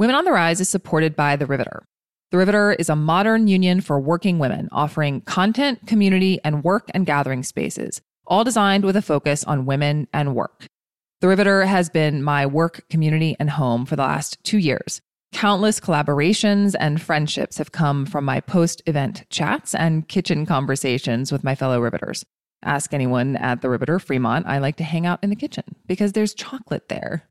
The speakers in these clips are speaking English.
Women on the Rise is supported by The Riveter. The Riveter is a modern union for working women offering content, community, and work and gathering spaces, all designed with a focus on women and work. The Riveter has been my work, community, and home for the last two years. Countless collaborations and friendships have come from my post event chats and kitchen conversations with my fellow Riveters. Ask anyone at the Riveter Fremont. I like to hang out in the kitchen because there's chocolate there.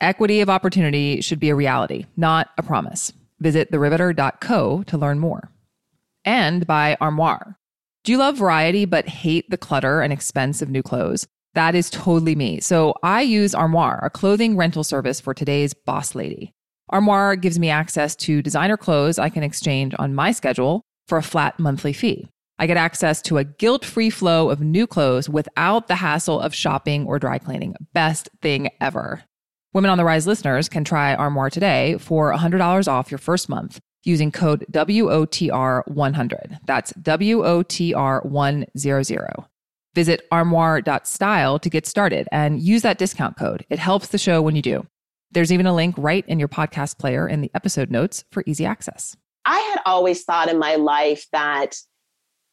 Equity of opportunity should be a reality, not a promise. Visit theriveter.co to learn more. And by Armoire. Do you love variety but hate the clutter and expense of new clothes? That is totally me. So I use Armoire, a clothing rental service for today's boss lady. Armoire gives me access to designer clothes I can exchange on my schedule for a flat monthly fee. I get access to a guilt free flow of new clothes without the hassle of shopping or dry cleaning. Best thing ever. Women on the Rise listeners can try Armoire today for $100 off your first month using code WOTR100. That's WOTR100. Visit armoire.style to get started and use that discount code. It helps the show when you do. There's even a link right in your podcast player in the episode notes for easy access. I had always thought in my life that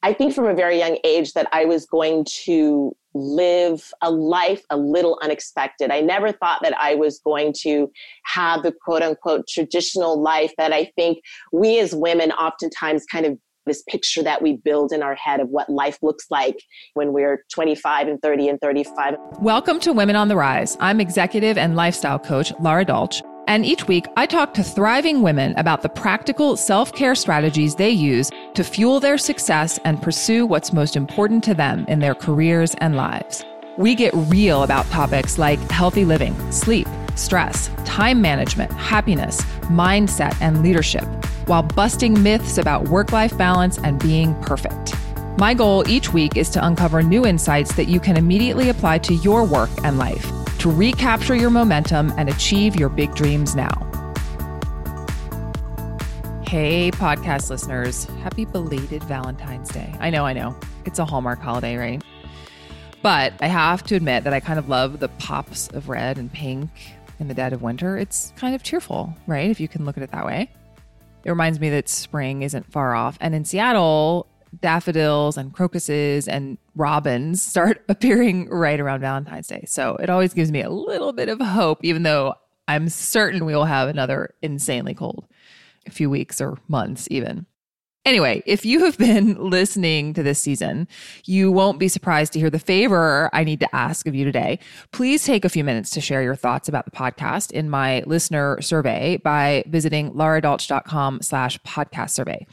I think from a very young age that I was going to live a life a little unexpected. I never thought that I was going to have the quote unquote traditional life that I think we as women oftentimes kind of this picture that we build in our head of what life looks like when we're 25 and 30 and 35. Welcome to Women on the Rise. I'm executive and lifestyle coach Lara Dolch. And each week, I talk to thriving women about the practical self care strategies they use to fuel their success and pursue what's most important to them in their careers and lives. We get real about topics like healthy living, sleep, stress, time management, happiness, mindset, and leadership, while busting myths about work life balance and being perfect. My goal each week is to uncover new insights that you can immediately apply to your work and life to recapture your momentum and achieve your big dreams now. Hey, podcast listeners, happy belated Valentine's Day. I know, I know. It's a Hallmark holiday, right? But I have to admit that I kind of love the pops of red and pink in the dead of winter. It's kind of cheerful, right? If you can look at it that way. It reminds me that spring isn't far off. And in Seattle, daffodils and crocuses and robins start appearing right around Valentine's Day. So it always gives me a little bit of hope, even though I'm certain we will have another insanely cold a few weeks or months, even. Anyway, if you have been listening to this season, you won't be surprised to hear the favor I need to ask of you today. Please take a few minutes to share your thoughts about the podcast in my listener survey by visiting laradolch.com slash podcast survey.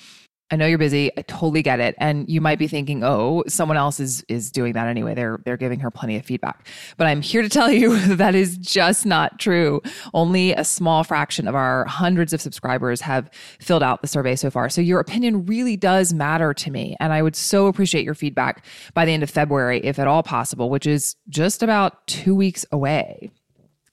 I know you're busy. I totally get it. And you might be thinking, oh, someone else is is doing that anyway. They're they're giving her plenty of feedback. But I'm here to tell you that is just not true. Only a small fraction of our hundreds of subscribers have filled out the survey so far. So your opinion really does matter to me. And I would so appreciate your feedback by the end of February, if at all possible, which is just about two weeks away.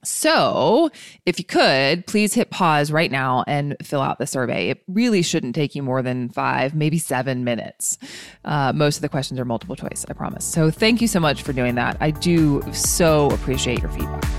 So, if you could, please hit pause right now and fill out the survey. It really shouldn't take you more than five, maybe seven minutes. Uh, most of the questions are multiple choice, I promise. So, thank you so much for doing that. I do so appreciate your feedback.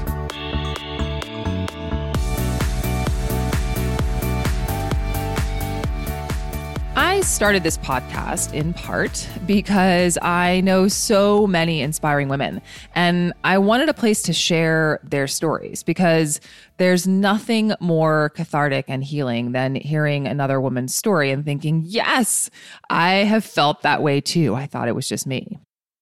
I started this podcast in part because I know so many inspiring women and I wanted a place to share their stories because there's nothing more cathartic and healing than hearing another woman's story and thinking, yes, I have felt that way too. I thought it was just me.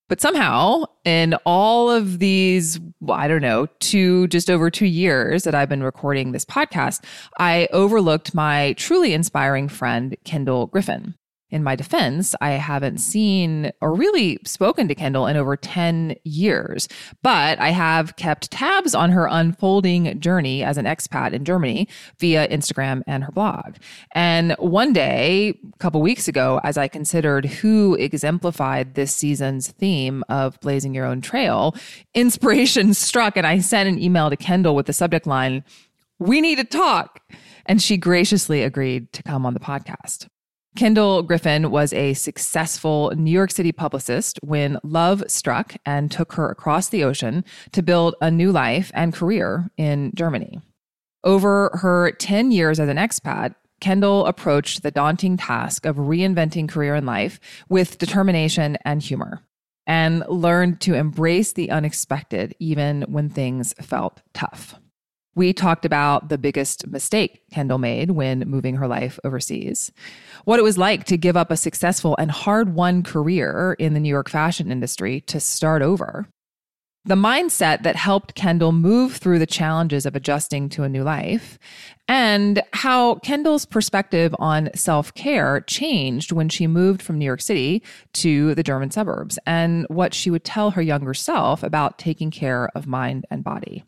But somehow, in all of these, I don't know, two, just over two years that I've been recording this podcast, I overlooked my truly inspiring friend, Kendall Griffin in my defense, I haven't seen or really spoken to Kendall in over 10 years, but I have kept tabs on her unfolding journey as an expat in Germany via Instagram and her blog. And one day, a couple weeks ago, as I considered who exemplified this season's theme of blazing your own trail, inspiration struck and I sent an email to Kendall with the subject line, We need to talk. And she graciously agreed to come on the podcast. Kendall Griffin was a successful New York City publicist when love struck and took her across the ocean to build a new life and career in Germany. Over her 10 years as an expat, Kendall approached the daunting task of reinventing career and life with determination and humor and learned to embrace the unexpected even when things felt tough. We talked about the biggest mistake Kendall made when moving her life overseas, what it was like to give up a successful and hard won career in the New York fashion industry to start over, the mindset that helped Kendall move through the challenges of adjusting to a new life, and how Kendall's perspective on self care changed when she moved from New York City to the German suburbs, and what she would tell her younger self about taking care of mind and body.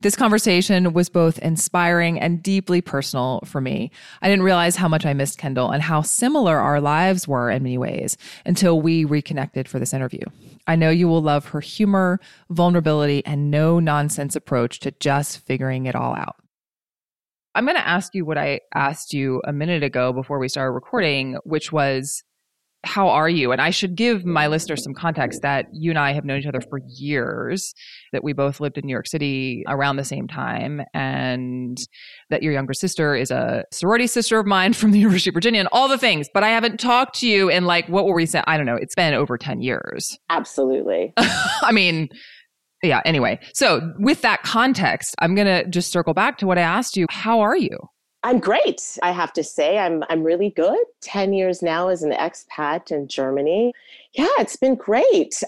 This conversation was both inspiring and deeply personal for me. I didn't realize how much I missed Kendall and how similar our lives were in many ways until we reconnected for this interview. I know you will love her humor, vulnerability, and no nonsense approach to just figuring it all out. I'm going to ask you what I asked you a minute ago before we started recording, which was how are you? And I should give my listeners some context that you and I have known each other for years, that we both lived in New York City around the same time, and that your younger sister is a sorority sister of mine from the University of Virginia and all the things. But I haven't talked to you in like, what were we saying? I don't know. It's been over 10 years. Absolutely. I mean, yeah, anyway. So, with that context, I'm going to just circle back to what I asked you. How are you? I'm great. I have to say, I'm I'm really good. Ten years now as an expat in Germany. Yeah, it's been great.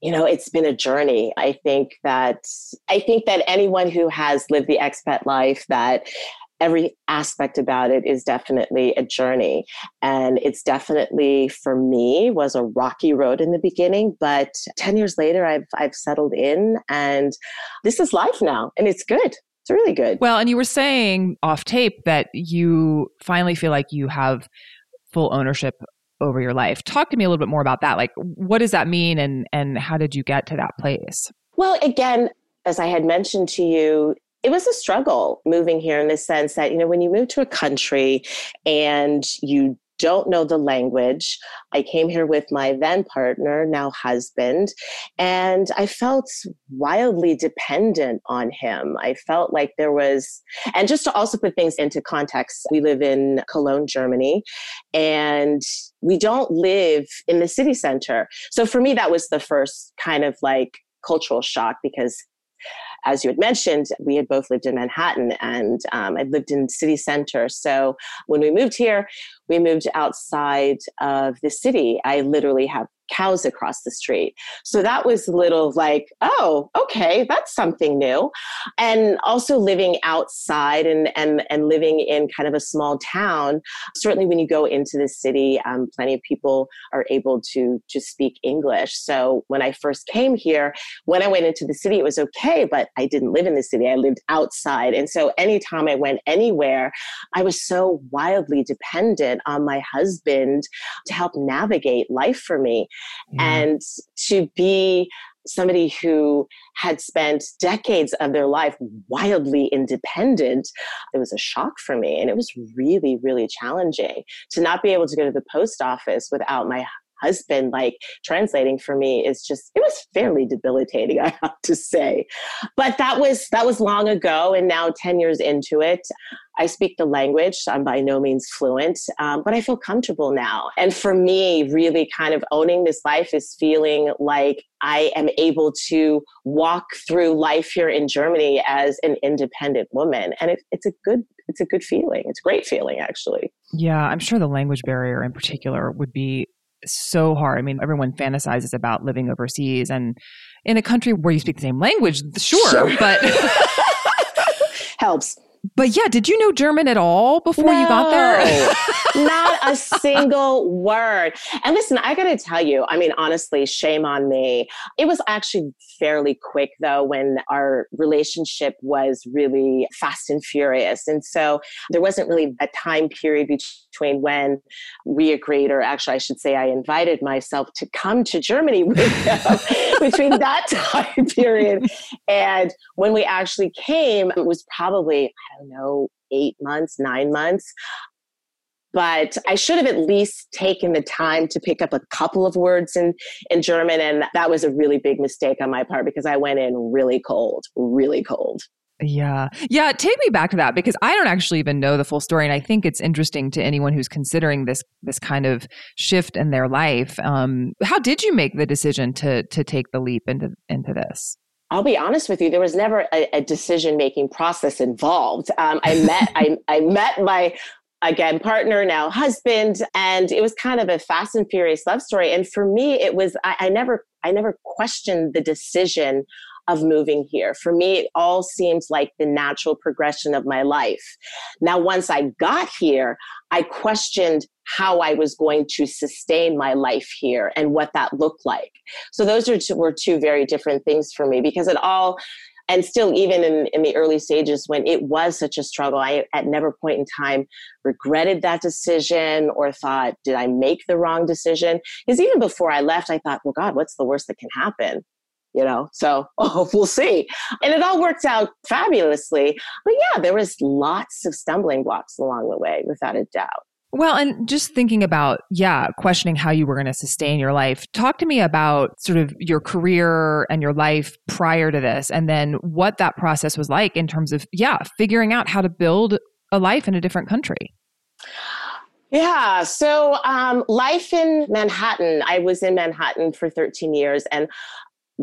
You know, it's been a journey. I think that I think that anyone who has lived the expat life that every aspect about it is definitely a journey and it's definitely for me was a rocky road in the beginning but 10 years later i've i've settled in and this is life now and it's good it's really good. Well, and you were saying off tape that you finally feel like you have full ownership over your life. Talk to me a little bit more about that. Like what does that mean and and how did you get to that place? Well, again, as I had mentioned to you, it was a struggle moving here in the sense that, you know, when you move to a country and you don't know the language. I came here with my then partner, now husband, and I felt wildly dependent on him. I felt like there was, and just to also put things into context, we live in Cologne, Germany, and we don't live in the city center. So for me, that was the first kind of like cultural shock because as you had mentioned, we had both lived in Manhattan and um, I'd lived in city center. So when we moved here, we moved outside of the city. I literally have cows across the street. So that was a little like, oh, okay, that's something new. And also living outside and and and living in kind of a small town. Certainly, when you go into the city, um, plenty of people are able to to speak English. So when I first came here, when I went into the city, it was okay, but I didn't live in the city. I lived outside, and so anytime I went anywhere, I was so wildly dependent on my husband to help navigate life for me. Mm-hmm. And to be somebody who had spent decades of their life wildly independent, it was a shock for me. And it was really, really challenging to not be able to go to the post office without my husband like translating for me is just it was fairly debilitating i have to say but that was that was long ago and now 10 years into it I speak the language. I'm by no means fluent, um, but I feel comfortable now. And for me, really kind of owning this life is feeling like I am able to walk through life here in Germany as an independent woman. And it, it's a good it's a good feeling. It's a great feeling actually. Yeah, I'm sure the language barrier in particular would be so hard. I mean, everyone fantasizes about living overseas and in a country where you speak the same language, sure, sure. but helps. But yeah, did you know German at all before no, you got there? not a single word. And listen, I got to tell you, I mean, honestly, shame on me. It was actually fairly quick, though, when our relationship was really fast and furious. And so there wasn't really a time period between when we agreed, or actually, I should say, I invited myself to come to Germany with between that time period and when we actually came. It was probably, I don't know, eight months, nine months but I should have at least taken the time to pick up a couple of words in, in German. And that was a really big mistake on my part because I went in really cold, really cold. Yeah. Yeah. Take me back to that because I don't actually even know the full story. And I think it's interesting to anyone who's considering this this kind of shift in their life. Um, how did you make the decision to to take the leap into into this? I'll be honest with you, there was never a, a decision making process involved. Um, I met I, I met my again partner now husband and it was kind of a fast and furious love story and for me it was I, I never i never questioned the decision of moving here. For me, it all seems like the natural progression of my life. Now, once I got here, I questioned how I was going to sustain my life here and what that looked like. So those are two, were two very different things for me because it all and still even in, in the early stages when it was such a struggle i at never point in time regretted that decision or thought did i make the wrong decision because even before i left i thought well god what's the worst that can happen you know so oh, we'll see and it all worked out fabulously but yeah there was lots of stumbling blocks along the way without a doubt well, and just thinking about, yeah, questioning how you were going to sustain your life. Talk to me about sort of your career and your life prior to this, and then what that process was like in terms of, yeah, figuring out how to build a life in a different country. Yeah. So, um, life in Manhattan, I was in Manhattan for 13 years and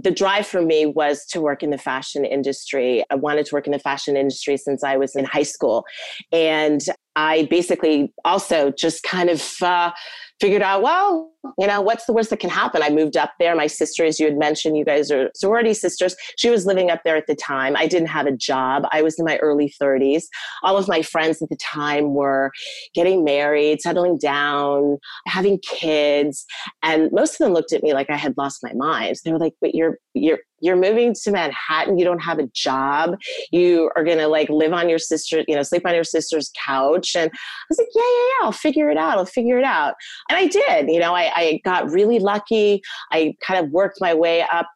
the drive for me was to work in the fashion industry. I wanted to work in the fashion industry since I was in high school. And I basically also just kind of uh, figured out, well, you know, what's the worst that can happen? I moved up there. My sister, as you had mentioned, you guys are sorority sisters. She was living up there at the time. I didn't have a job. I was in my early 30s. All of my friends at the time were getting married, settling down, having kids. And most of them looked at me like I had lost my mind. They were like, but you're, you're, you're moving to Manhattan. You don't have a job. You are going to like live on your sister, you know, sleep on your sister's couch. And I was like, yeah, yeah, yeah, I'll figure it out. I'll figure it out. And I did, you know, I, I got really lucky. I kind of worked my way up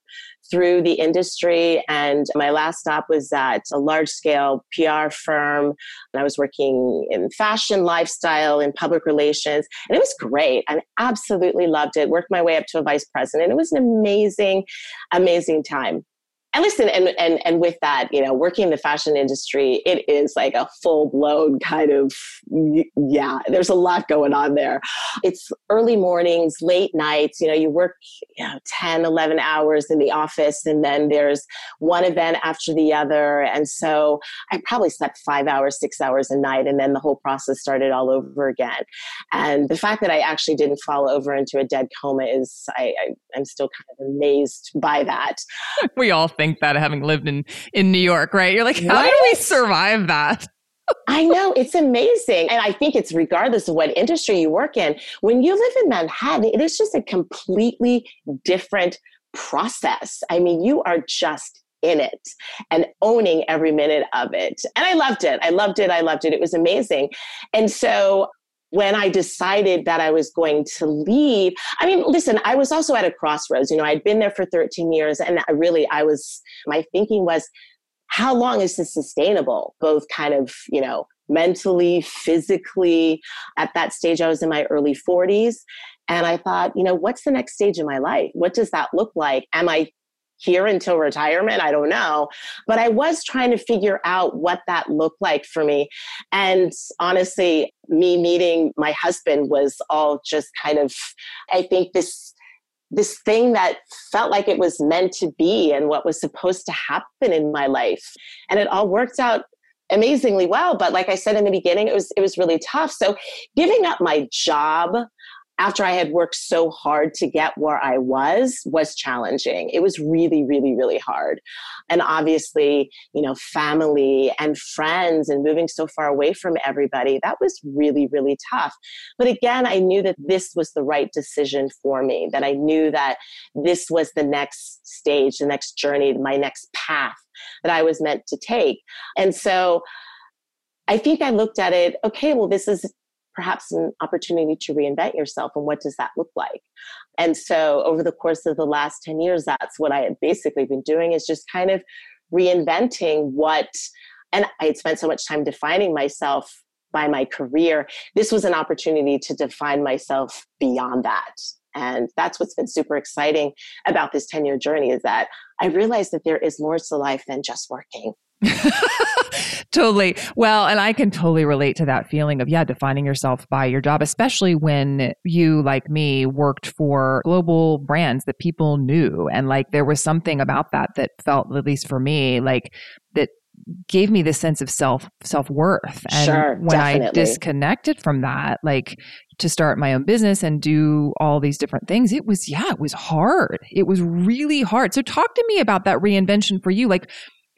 through the industry. And my last stop was at a large scale PR firm. And I was working in fashion, lifestyle, and public relations. And it was great. I absolutely loved it. Worked my way up to a vice president. It was an amazing, amazing time and listen and, and and with that you know working in the fashion industry it is like a full blown kind of yeah there's a lot going on there. It's early mornings late nights you know you work you know 10 11 hours in the office and then there's one event after the other. And so i probably slept five hours six hours a night and then the whole process started all over again. And the fact that i actually didn't fall over into a dead coma is i, I i'm still kind of amazed by that. We all think that having lived in in New York, right? You're like, how right? do we survive that? I know it's amazing. And I think it's regardless of what industry you work in, when you live in Manhattan, it is just a completely different process. I mean, you are just in it and owning every minute of it. And I loved it. I loved it. I loved it. It was amazing. And so when I decided that I was going to leave, I mean, listen, I was also at a crossroads. You know, I'd been there for 13 years, and I really, I was, my thinking was, how long is this sustainable? Both kind of, you know, mentally, physically. At that stage, I was in my early 40s. And I thought, you know, what's the next stage of my life? What does that look like? Am I here until retirement. I don't know. But I was trying to figure out what that looked like for me. And honestly, me meeting my husband was all just kind of, I think this this thing that felt like it was meant to be and what was supposed to happen in my life and it all worked out amazingly well but like i said in the beginning it was it was really tough so giving up my job after I had worked so hard to get where I was was challenging. It was really, really, really hard. And obviously, you know, family and friends and moving so far away from everybody, that was really, really tough. But again, I knew that this was the right decision for me, that I knew that this was the next stage, the next journey, my next path that I was meant to take. And so I think I looked at it, okay, well, this is perhaps an opportunity to reinvent yourself and what does that look like? And so over the course of the last 10 years that's what i had basically been doing is just kind of reinventing what and i had spent so much time defining myself by my career. This was an opportunity to define myself beyond that. And that's what's been super exciting about this 10 year journey is that i realized that there is more to life than just working totally. Well, and I can totally relate to that feeling of, yeah, defining yourself by your job, especially when you, like me, worked for global brands that people knew. And like there was something about that that felt, at least for me, like that gave me this sense of self self worth. And sure, when definitely. I disconnected from that, like to start my own business and do all these different things, it was yeah, it was hard. It was really hard. So talk to me about that reinvention for you. Like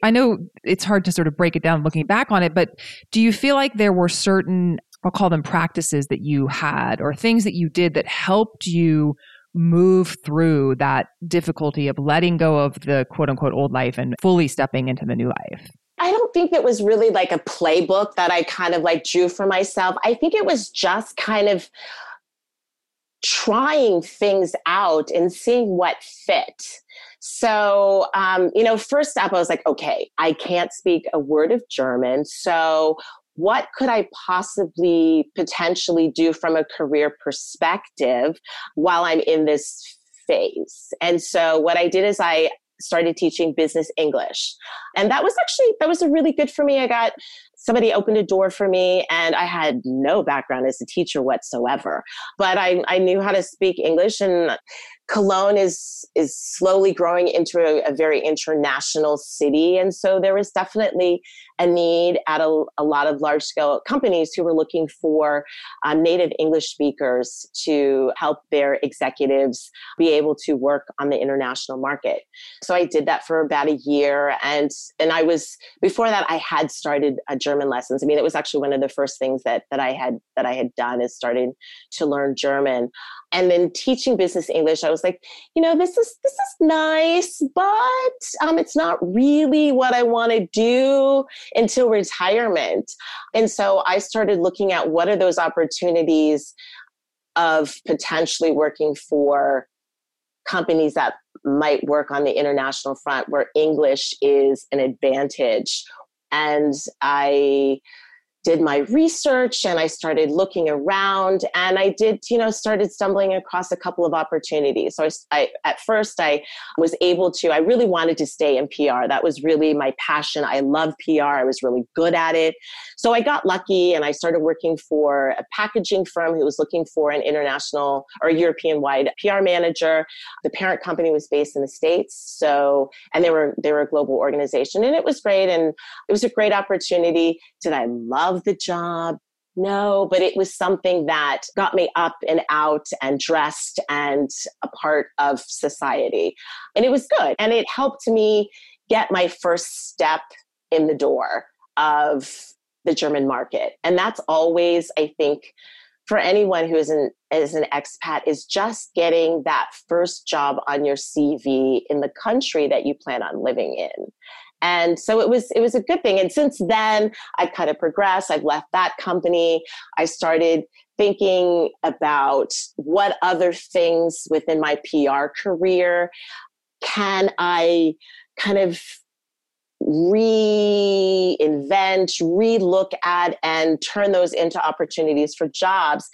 I know it's hard to sort of break it down looking back on it, but do you feel like there were certain I'll call them practices that you had or things that you did that helped you move through that difficulty of letting go of the quote unquote old life and fully stepping into the new life? I don't think it was really like a playbook that I kind of like drew for myself. I think it was just kind of trying things out and seeing what fit. So, um, you know, first step, I was like, okay, I can't speak a word of German. So, what could I possibly potentially do from a career perspective while I'm in this phase? And so, what I did is I started teaching business English. And that was actually that was really good for me. I got somebody opened a door for me and I had no background as a teacher whatsoever. But I, I knew how to speak English and Cologne is is slowly growing into a, a, very international city, and so there was definitely a need at a, a lot of large scale companies who were looking for um, native English speakers to help their executives be able to work on the international market. So I did that for about a year, and and I was before that I had started a German lessons. I mean, it was actually one of the first things that that I had that I had done is starting to learn German and then teaching business english i was like you know this is this is nice but um, it's not really what i want to do until retirement and so i started looking at what are those opportunities of potentially working for companies that might work on the international front where english is an advantage and i did my research and I started looking around and I did, you know, started stumbling across a couple of opportunities. So I, I, at first I was able to, I really wanted to stay in PR. That was really my passion. I love PR. I was really good at it. So I got lucky and I started working for a packaging firm who was looking for an international or European wide PR manager. The parent company was based in the States. So, and they were, they were a global organization and it was great. And it was a great opportunity. Did I love love the job. No, but it was something that got me up and out and dressed and a part of society. And it was good. And it helped me get my first step in the door of the German market. And that's always, I think, for anyone who is an is an expat is just getting that first job on your CV in the country that you plan on living in and so it was it was a good thing. And since then i kind of progressed. I've left that company. I started thinking about what other things within my pr career can i kind of reinvent, relook at, and turn those into opportunities for jobs.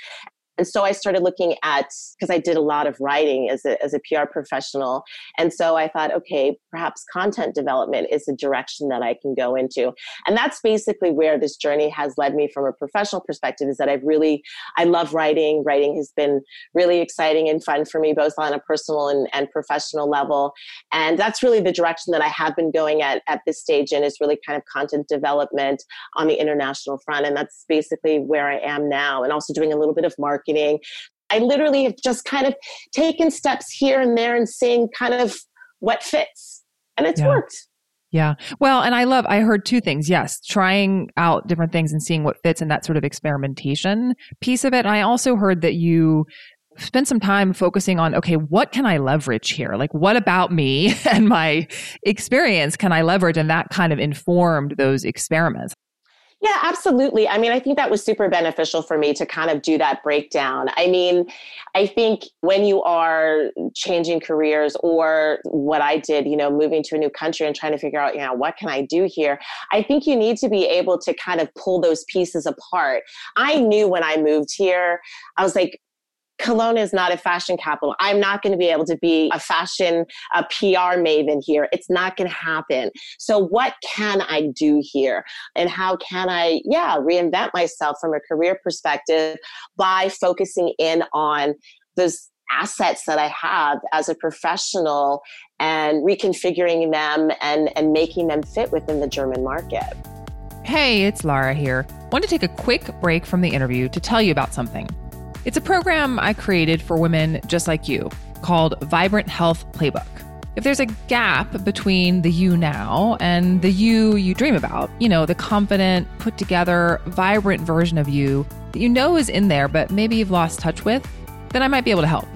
And so I started looking at, because I did a lot of writing as a, as a PR professional. And so I thought, okay, perhaps content development is a direction that I can go into. And that's basically where this journey has led me from a professional perspective is that I've really, I love writing. Writing has been really exciting and fun for me, both on a personal and, and professional level. And that's really the direction that I have been going at at this stage and is really kind of content development on the international front. And that's basically where I am now. And also doing a little bit of marketing marketing. I literally have just kind of taken steps here and there and seeing kind of what fits. And it's yeah. worked. Yeah. Well, and I love, I heard two things. Yes, trying out different things and seeing what fits and that sort of experimentation piece of it. And I also heard that you spend some time focusing on okay what can i leverage here like what about me and my experience can i leverage and that kind of informed those experiments yeah, absolutely. I mean, I think that was super beneficial for me to kind of do that breakdown. I mean, I think when you are changing careers or what I did, you know, moving to a new country and trying to figure out, you know, what can I do here? I think you need to be able to kind of pull those pieces apart. I knew when I moved here, I was like, Cologne is not a fashion capital. I'm not going to be able to be a fashion a PR maven here. It's not going to happen. So what can I do here? And how can I, yeah, reinvent myself from a career perspective by focusing in on those assets that I have as a professional and reconfiguring them and, and making them fit within the German market. Hey, it's Lara here. Want to take a quick break from the interview to tell you about something. It's a program I created for women just like you called Vibrant Health Playbook. If there's a gap between the you now and the you you dream about, you know, the confident, put together, vibrant version of you that you know is in there, but maybe you've lost touch with, then I might be able to help.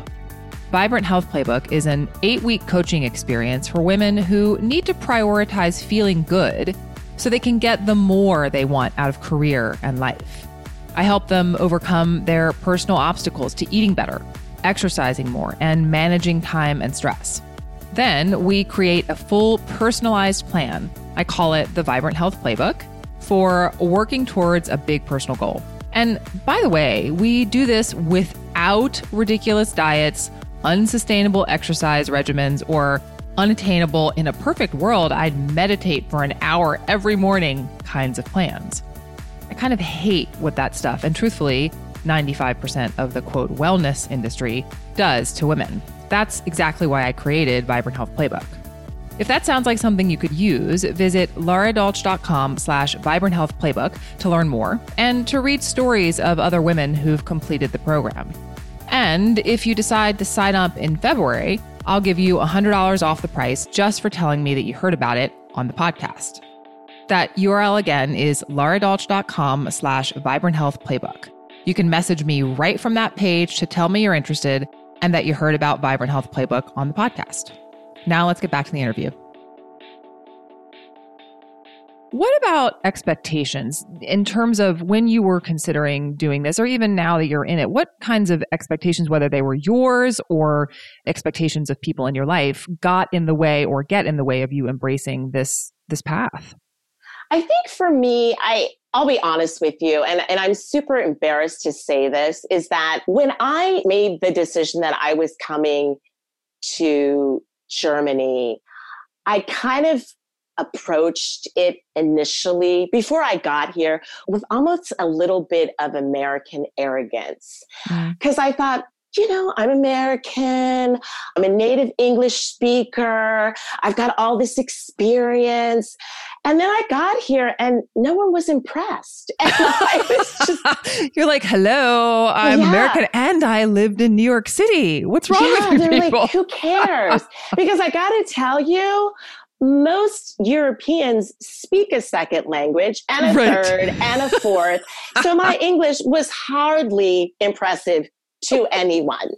Vibrant Health Playbook is an eight week coaching experience for women who need to prioritize feeling good so they can get the more they want out of career and life. I help them overcome their personal obstacles to eating better, exercising more, and managing time and stress. Then we create a full personalized plan. I call it the Vibrant Health Playbook for working towards a big personal goal. And by the way, we do this without ridiculous diets, unsustainable exercise regimens, or unattainable in a perfect world, I'd meditate for an hour every morning kinds of plans. I kind of hate what that stuff, and truthfully, 95% of the quote wellness industry does to women. That's exactly why I created Vibrant Health Playbook. If that sounds like something you could use, visit laradolch.com slash vibrant health playbook to learn more and to read stories of other women who've completed the program. And if you decide to sign up in February, I'll give you $100 off the price just for telling me that you heard about it on the podcast. That URL again is laradolch.com slash vibrant health playbook. You can message me right from that page to tell me you're interested and that you heard about Vibrant Health Playbook on the podcast. Now let's get back to the interview. What about expectations in terms of when you were considering doing this, or even now that you're in it? What kinds of expectations, whether they were yours or expectations of people in your life, got in the way or get in the way of you embracing this this path? I think for me, I I'll be honest with you, and, and I'm super embarrassed to say this, is that when I made the decision that I was coming to Germany, I kind of approached it initially before I got here with almost a little bit of American arrogance. Because mm. I thought, you know, I'm American, I'm a native English speaker, I've got all this experience. And then I got here and no one was impressed. And I was just You're like, hello, I'm yeah. American and I lived in New York City. What's wrong yeah, with you people? Like, Who cares? because I gotta tell you, most Europeans speak a second language and a right. third and a fourth. so my English was hardly impressive to anyone.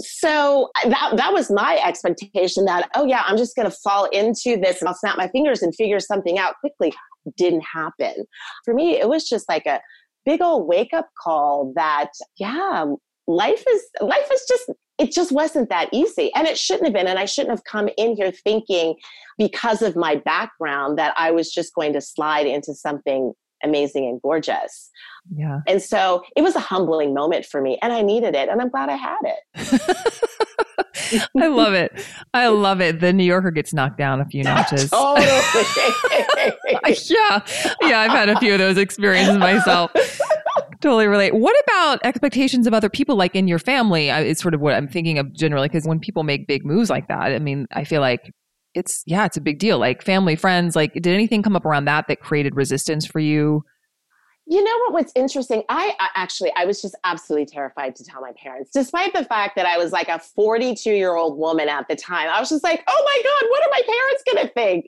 so that that was my expectation that oh yeah, I'm just going to fall into this and I'll snap my fingers and figure something out quickly. Didn't happen. For me, it was just like a big old wake up call that yeah, life is life is just it just wasn't that easy and it shouldn't have been and i shouldn't have come in here thinking because of my background that i was just going to slide into something amazing and gorgeous. Yeah. And so it was a humbling moment for me and I needed it and I'm glad I had it. I love it. I love it. The New Yorker gets knocked down a few notches. totally. yeah. Yeah, I've had a few of those experiences myself. totally relate. What about expectations of other people, like in your family? It's sort of what I'm thinking of generally, because when people make big moves like that, I mean, I feel like it's yeah, it's a big deal. Like family, friends, like did anything come up around that that created resistance for you? You know what? What's interesting? I, actually, I was just absolutely terrified to tell my parents, despite the fact that I was like a 42 year old woman at the time. I was just like, oh my God, what are my parents to think?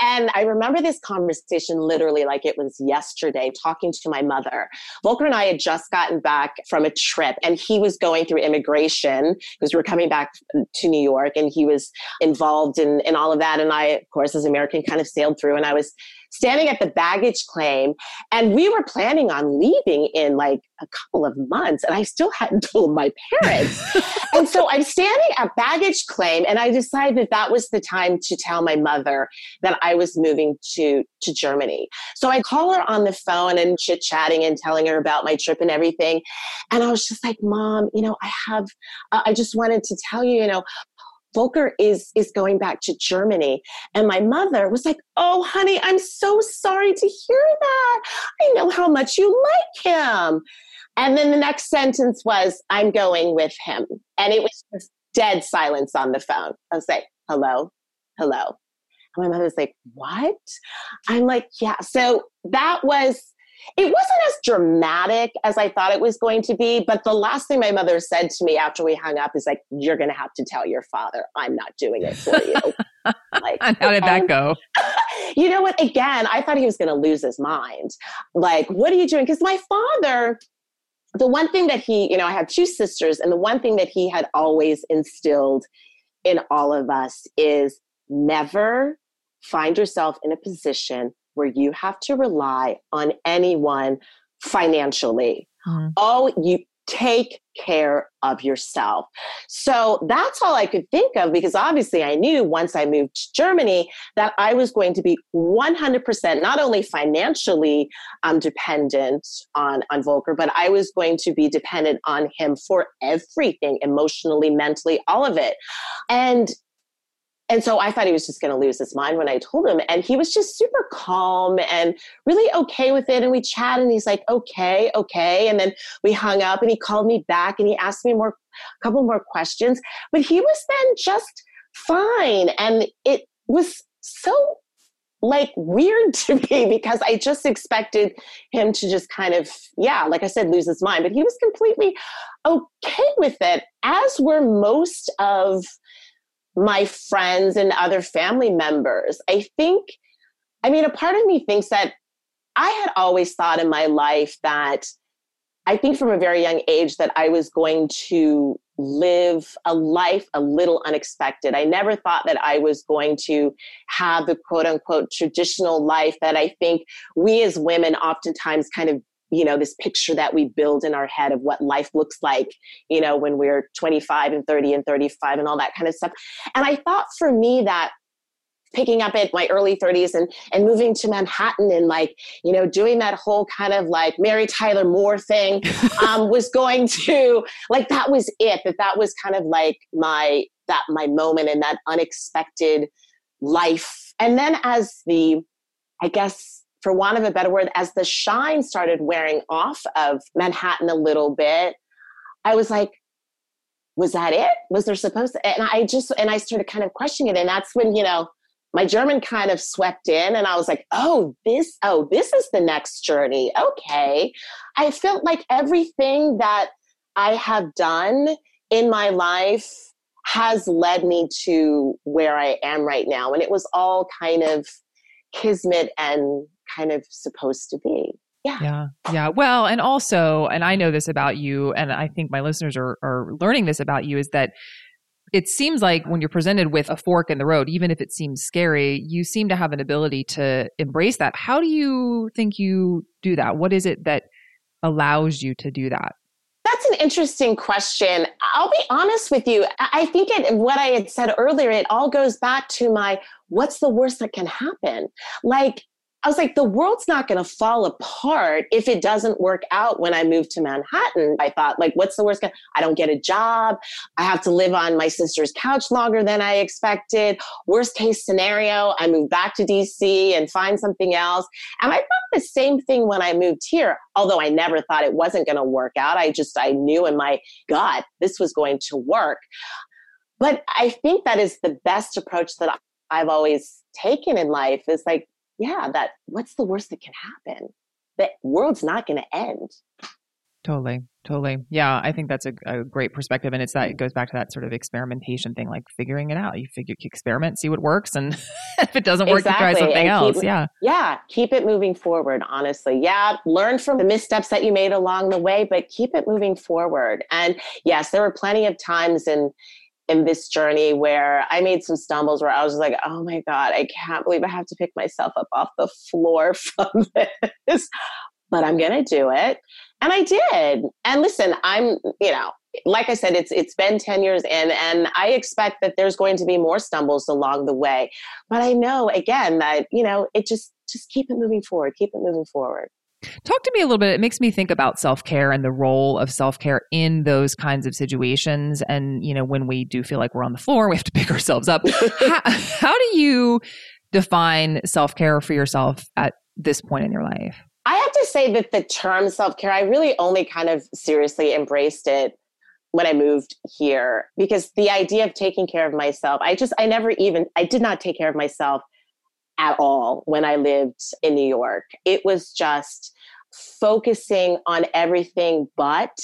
And I remember this conversation literally like it was yesterday, talking to my mother. Volker and I had just gotten back from a trip, and he was going through immigration because we were coming back to New York, and he was involved in, in all of that. And I, of course, as American, kind of sailed through, and I was standing at the baggage claim. And we were planning on leaving in like a couple of months. And I still hadn't told my parents. and so I'm standing at baggage claim. And I decided that that was the time to tell my mother that I was moving to, to Germany. So I call her on the phone and chit chatting and telling her about my trip and everything. And I was just like, Mom, you know, I have, uh, I just wanted to tell you, you know, Volker is is going back to Germany. And my mother was like, "Oh, honey, I'm so sorry to hear that. I know how much you like him." And then the next sentence was, "I'm going with him." And it was just dead silence on the phone. I was like, "Hello, hello." And my mother was like, "What?" I'm like, "Yeah." So that was it wasn't as dramatic as I thought it was going to be. But the last thing my mother said to me after we hung up is like, "You're going to have to tell your father I'm not doing it for you." like, how did that go? you know what? Again, I thought he was going to lose his mind. Like, what are you doing? Because my father. The one thing that he, you know, I have two sisters, and the one thing that he had always instilled in all of us is never find yourself in a position where you have to rely on anyone financially. Mm. Oh, you take care of yourself. So that's all I could think of because obviously I knew once I moved to Germany that I was going to be 100% not only financially um, dependent on, on Volker, but I was going to be dependent on him for everything emotionally, mentally, all of it. And and so I thought he was just going to lose his mind when I told him. And he was just super calm and really okay with it. And we chat and he's like, okay, okay. And then we hung up and he called me back and he asked me more, a couple more questions. But he was then just fine. And it was so like weird to me because I just expected him to just kind of, yeah, like I said, lose his mind. But he was completely okay with it, as were most of my friends and other family members. I think, I mean, a part of me thinks that I had always thought in my life that I think from a very young age that I was going to live a life a little unexpected. I never thought that I was going to have the quote unquote traditional life that I think we as women oftentimes kind of you know this picture that we build in our head of what life looks like you know when we're 25 and 30 and 35 and all that kind of stuff. And i thought for me that picking up at my early 30s and and moving to manhattan and like you know doing that whole kind of like mary tyler moore thing um, was going to like that was it that that was kind of like my that my moment and that unexpected life. And then as the i guess for want of a better word, as the shine started wearing off of Manhattan a little bit, I was like, was that it? Was there supposed to? And I just, and I started kind of questioning it. And that's when, you know, my German kind of swept in and I was like, oh, this, oh, this is the next journey. Okay. I felt like everything that I have done in my life has led me to where I am right now. And it was all kind of kismet and kind of supposed to be. Yeah. Yeah. Yeah. Well, and also, and I know this about you, and I think my listeners are, are learning this about you, is that it seems like when you're presented with a fork in the road, even if it seems scary, you seem to have an ability to embrace that. How do you think you do that? What is it that allows you to do that? That's an interesting question. I'll be honest with you. I think it, what I had said earlier, it all goes back to my what's the worst that can happen? Like, I was like, the world's not going to fall apart if it doesn't work out when I moved to Manhattan. I thought, like, what's the worst? I don't get a job. I have to live on my sister's couch longer than I expected. Worst case scenario, I move back to DC and find something else. And I thought the same thing when I moved here, although I never thought it wasn't going to work out. I just, I knew in my gut this was going to work. But I think that is the best approach that I've always taken in life is like, yeah, that what's the worst that can happen? The world's not going to end. Totally, totally. Yeah, I think that's a, a, great perspective, and it's that it goes back to that sort of experimentation thing, like figuring it out. You figure, experiment, see what works, and if it doesn't work, exactly. you try something else. yeah, yeah. Keep it moving forward. Honestly, yeah. Learn from the missteps that you made along the way, but keep it moving forward. And yes, there were plenty of times in in this journey where I made some stumbles where I was like, oh my God, I can't believe I have to pick myself up off the floor from this, but I'm going to do it. And I did. And listen, I'm, you know, like I said, it's it's been 10 years in, and I expect that there's going to be more stumbles along the way. But I know again that, you know, it just just keep it moving forward, keep it moving forward. Talk to me a little bit. It makes me think about self care and the role of self care in those kinds of situations. And, you know, when we do feel like we're on the floor, we have to pick ourselves up. how, how do you define self care for yourself at this point in your life? I have to say that the term self care, I really only kind of seriously embraced it when I moved here because the idea of taking care of myself, I just, I never even, I did not take care of myself at all when I lived in New York. It was just focusing on everything but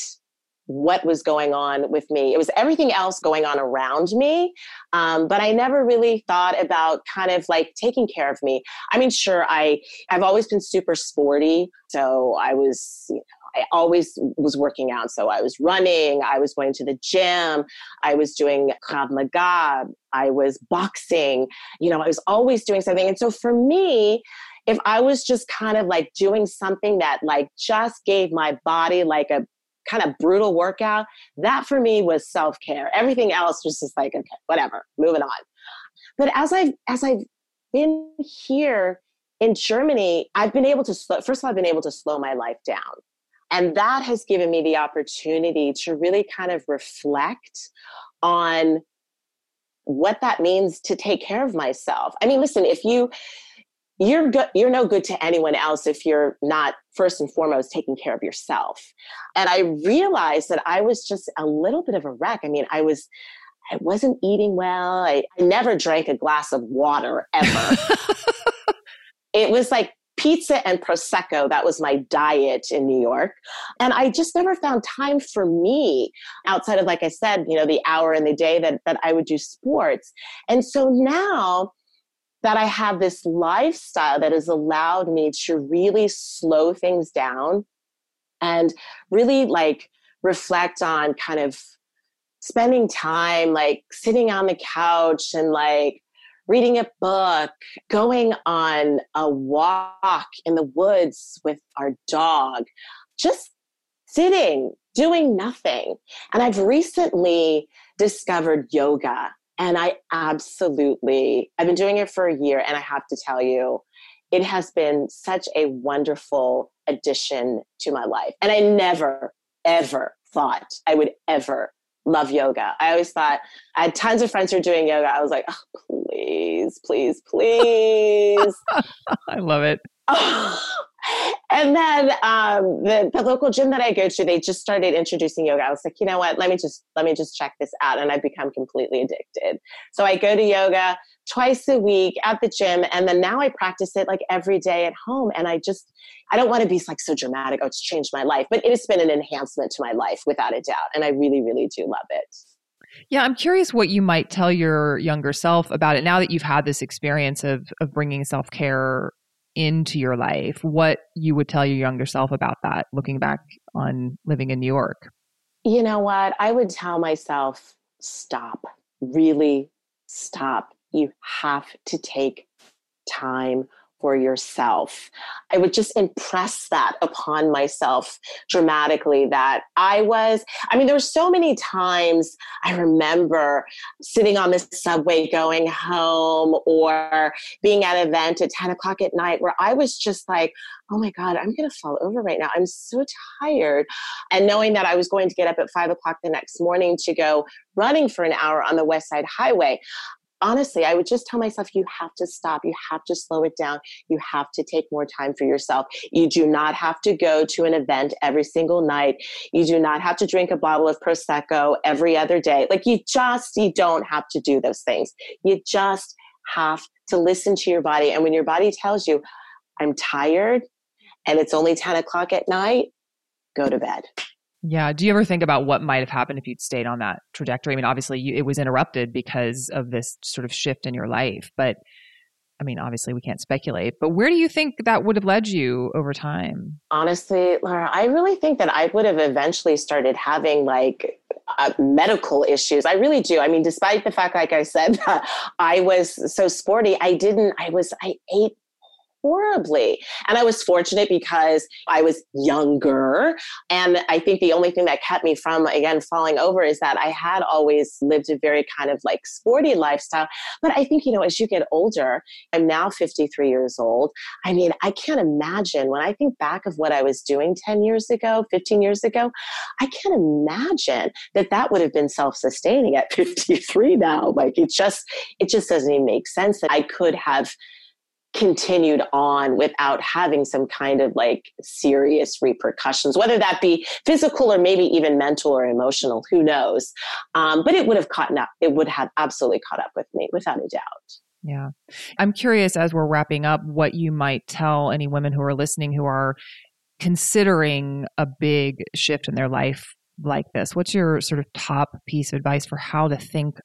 what was going on with me. It was everything else going on around me. Um, but I never really thought about kind of like taking care of me. I mean, sure, I, I've always been super sporty. So I was, you know, I always was working out. So I was running, I was going to the gym, I was doing Krav Maga, I was boxing, you know, I was always doing something. And so for me, if I was just kind of like doing something that like just gave my body like a kind of brutal workout, that for me was self-care. Everything else was just like, okay, whatever, moving on. But as I've as I've been here in Germany, I've been able to slow, first of all, I've been able to slow my life down. And that has given me the opportunity to really kind of reflect on what that means to take care of myself. I mean, listen, if you you're good you're no good to anyone else if you're not first and foremost taking care of yourself. And i realized that i was just a little bit of a wreck. I mean i was i wasn't eating well. I, I never drank a glass of water ever. It was like pizza and prosecco that was my diet in new york. And i just never found time for me outside of like i said you know the hour in the day that, that i would do sports. And so now that I have this lifestyle that has allowed me to really slow things down and really like reflect on kind of spending time like sitting on the couch and like reading a book, going on a walk in the woods with our dog, just sitting, doing nothing. And I've recently discovered yoga and I absolutely, I've been doing it for a year, and I have to tell you, it has been such a wonderful addition to my life. And I never, ever thought I would ever love yoga. I always thought I had tons of friends who were doing yoga. I was like, oh, please, please, please. I love it. Oh, and then um, the, the local gym that I go to, they just started introducing yoga. I was like, you know what? Let me just let me just check this out, and I've become completely addicted. So I go to yoga twice a week at the gym, and then now I practice it like every day at home. And I just I don't want to be like so dramatic. Oh, it's changed my life, but it has been an enhancement to my life without a doubt, and I really, really do love it. Yeah, I'm curious what you might tell your younger self about it now that you've had this experience of of bringing self care into your life, what you would tell your younger self about that, looking back on living in New York? You know what? I would tell myself, stop, really stop. You have to take time for yourself. I would just impress that upon myself dramatically that I was, I mean, there were so many times I remember sitting on the subway going home or being at an event at 10 o'clock at night where I was just like, oh my God, I'm going to fall over right now. I'm so tired. And knowing that I was going to get up at five o'clock the next morning to go running for an hour on the West Side Highway, honestly, I would just tell myself, you have to stop. You have to slow it down. You have to take more time for yourself. You do not have to go to an event every single night. You do not have to drink a bottle of Prosecco every other day. Like you just, you don't have to do those things. You just have to listen to your body. And when your body tells you, I'm tired and it's only 10 o'clock at night, go to bed. Yeah. Do you ever think about what might have happened if you'd stayed on that trajectory? I mean, obviously, you, it was interrupted because of this sort of shift in your life, but I mean, obviously, we can't speculate, but where do you think that would have led you over time? Honestly, Lara, I really think that I would have eventually started having like uh, medical issues. I really do. I mean, despite the fact, like I said, that I was so sporty, I didn't, I was, I ate horribly. And I was fortunate because I was younger. And I think the only thing that kept me from, again, falling over is that I had always lived a very kind of like sporty lifestyle. But I think, you know, as you get older, I'm now 53 years old. I mean, I can't imagine when I think back of what I was doing 10 years ago, 15 years ago, I can't imagine that that would have been self sustaining at 53 now. Like it just, it just doesn't even make sense that I could have continued on without having some kind of like serious repercussions, whether that be physical or maybe even mental or emotional, who knows? Um, but it would have caught up, it would have absolutely caught up with me without a doubt. Yeah. I'm curious as we're wrapping up what you might tell any women who are listening who are considering a big shift in their life like this. What's your sort of top piece of advice for how to think?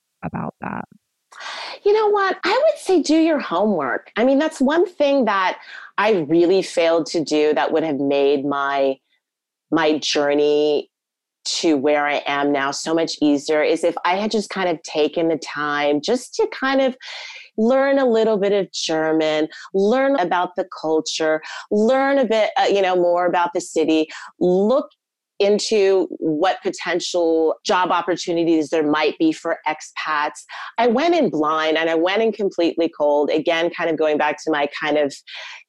You know what? I would say do your homework. I mean, that's one thing that I really failed to do that would have made my my journey to where I am now so much easier is if I had just kind of taken the time just to kind of learn a little bit of German, learn about the culture, learn a bit, uh, you know, more about the city, look into what potential job opportunities there might be for expats. I went in blind and I went in completely cold. Again, kind of going back to my kind of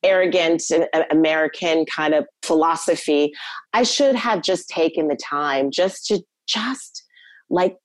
arrogant uh, American kind of philosophy. I should have just taken the time just to just like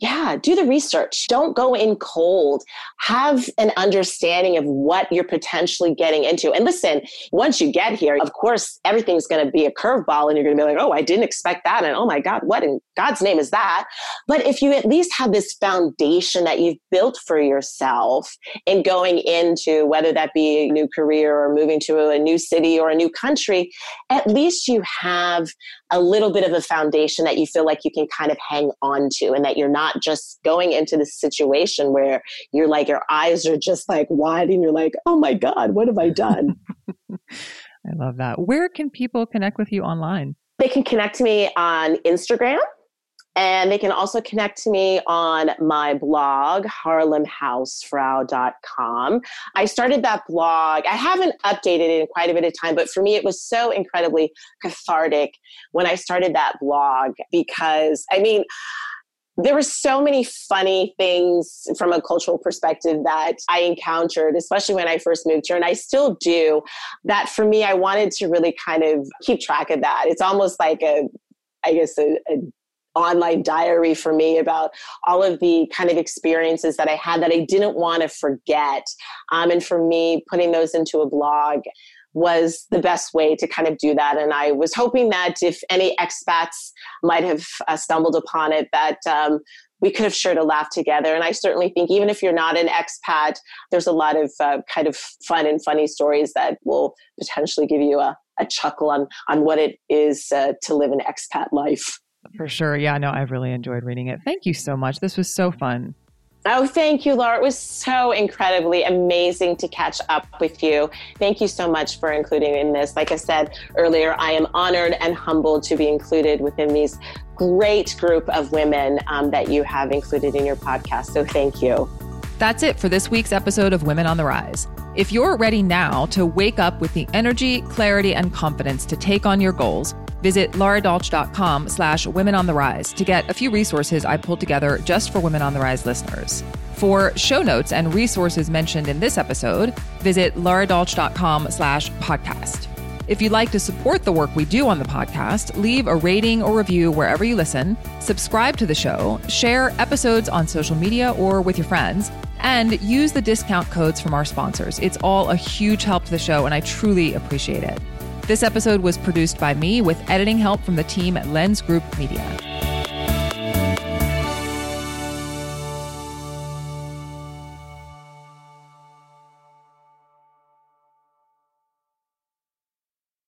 yeah, do the research. Don't go in cold. Have an understanding of what you're potentially getting into. And listen, once you get here, of course, everything's going to be a curveball and you're going to be like, oh, I didn't expect that. And oh my God, what in God's name is that? But if you at least have this foundation that you've built for yourself in going into whether that be a new career or moving to a new city or a new country, at least you have a little bit of a foundation that you feel like you can kind of hang on to and that you're not just going into the situation where you're like your eyes are just like wide and you're like oh my god what have i done i love that where can people connect with you online they can connect to me on instagram and they can also connect to me on my blog, harlemhausfrau.com. I started that blog. I haven't updated it in quite a bit of time, but for me, it was so incredibly cathartic when I started that blog because, I mean, there were so many funny things from a cultural perspective that I encountered, especially when I first moved here, and I still do. That for me, I wanted to really kind of keep track of that. It's almost like a, I guess, a, a online diary for me about all of the kind of experiences that I had that I didn't want to forget. Um, and for me, putting those into a blog was the best way to kind of do that. And I was hoping that if any expats might have uh, stumbled upon it, that um, we could have shared a laugh together. And I certainly think even if you're not an expat, there's a lot of uh, kind of fun and funny stories that will potentially give you a, a chuckle on on what it is uh, to live an expat life. For sure. Yeah, no, I've really enjoyed reading it. Thank you so much. This was so fun. Oh, thank you, Lara. It was so incredibly amazing to catch up with you. Thank you so much for including in this. Like I said earlier, I am honored and humbled to be included within these great group of women um, that you have included in your podcast. So thank you. That's it for this week's episode of Women on the Rise. If you're ready now to wake up with the energy, clarity, and confidence to take on your goals, Visit laradolch.com slash women on the rise to get a few resources I pulled together just for Women on the Rise listeners. For show notes and resources mentioned in this episode, visit laradolch.com slash podcast. If you'd like to support the work we do on the podcast, leave a rating or review wherever you listen, subscribe to the show, share episodes on social media or with your friends, and use the discount codes from our sponsors. It's all a huge help to the show, and I truly appreciate it. This episode was produced by me with editing help from the team at Lens Group Media.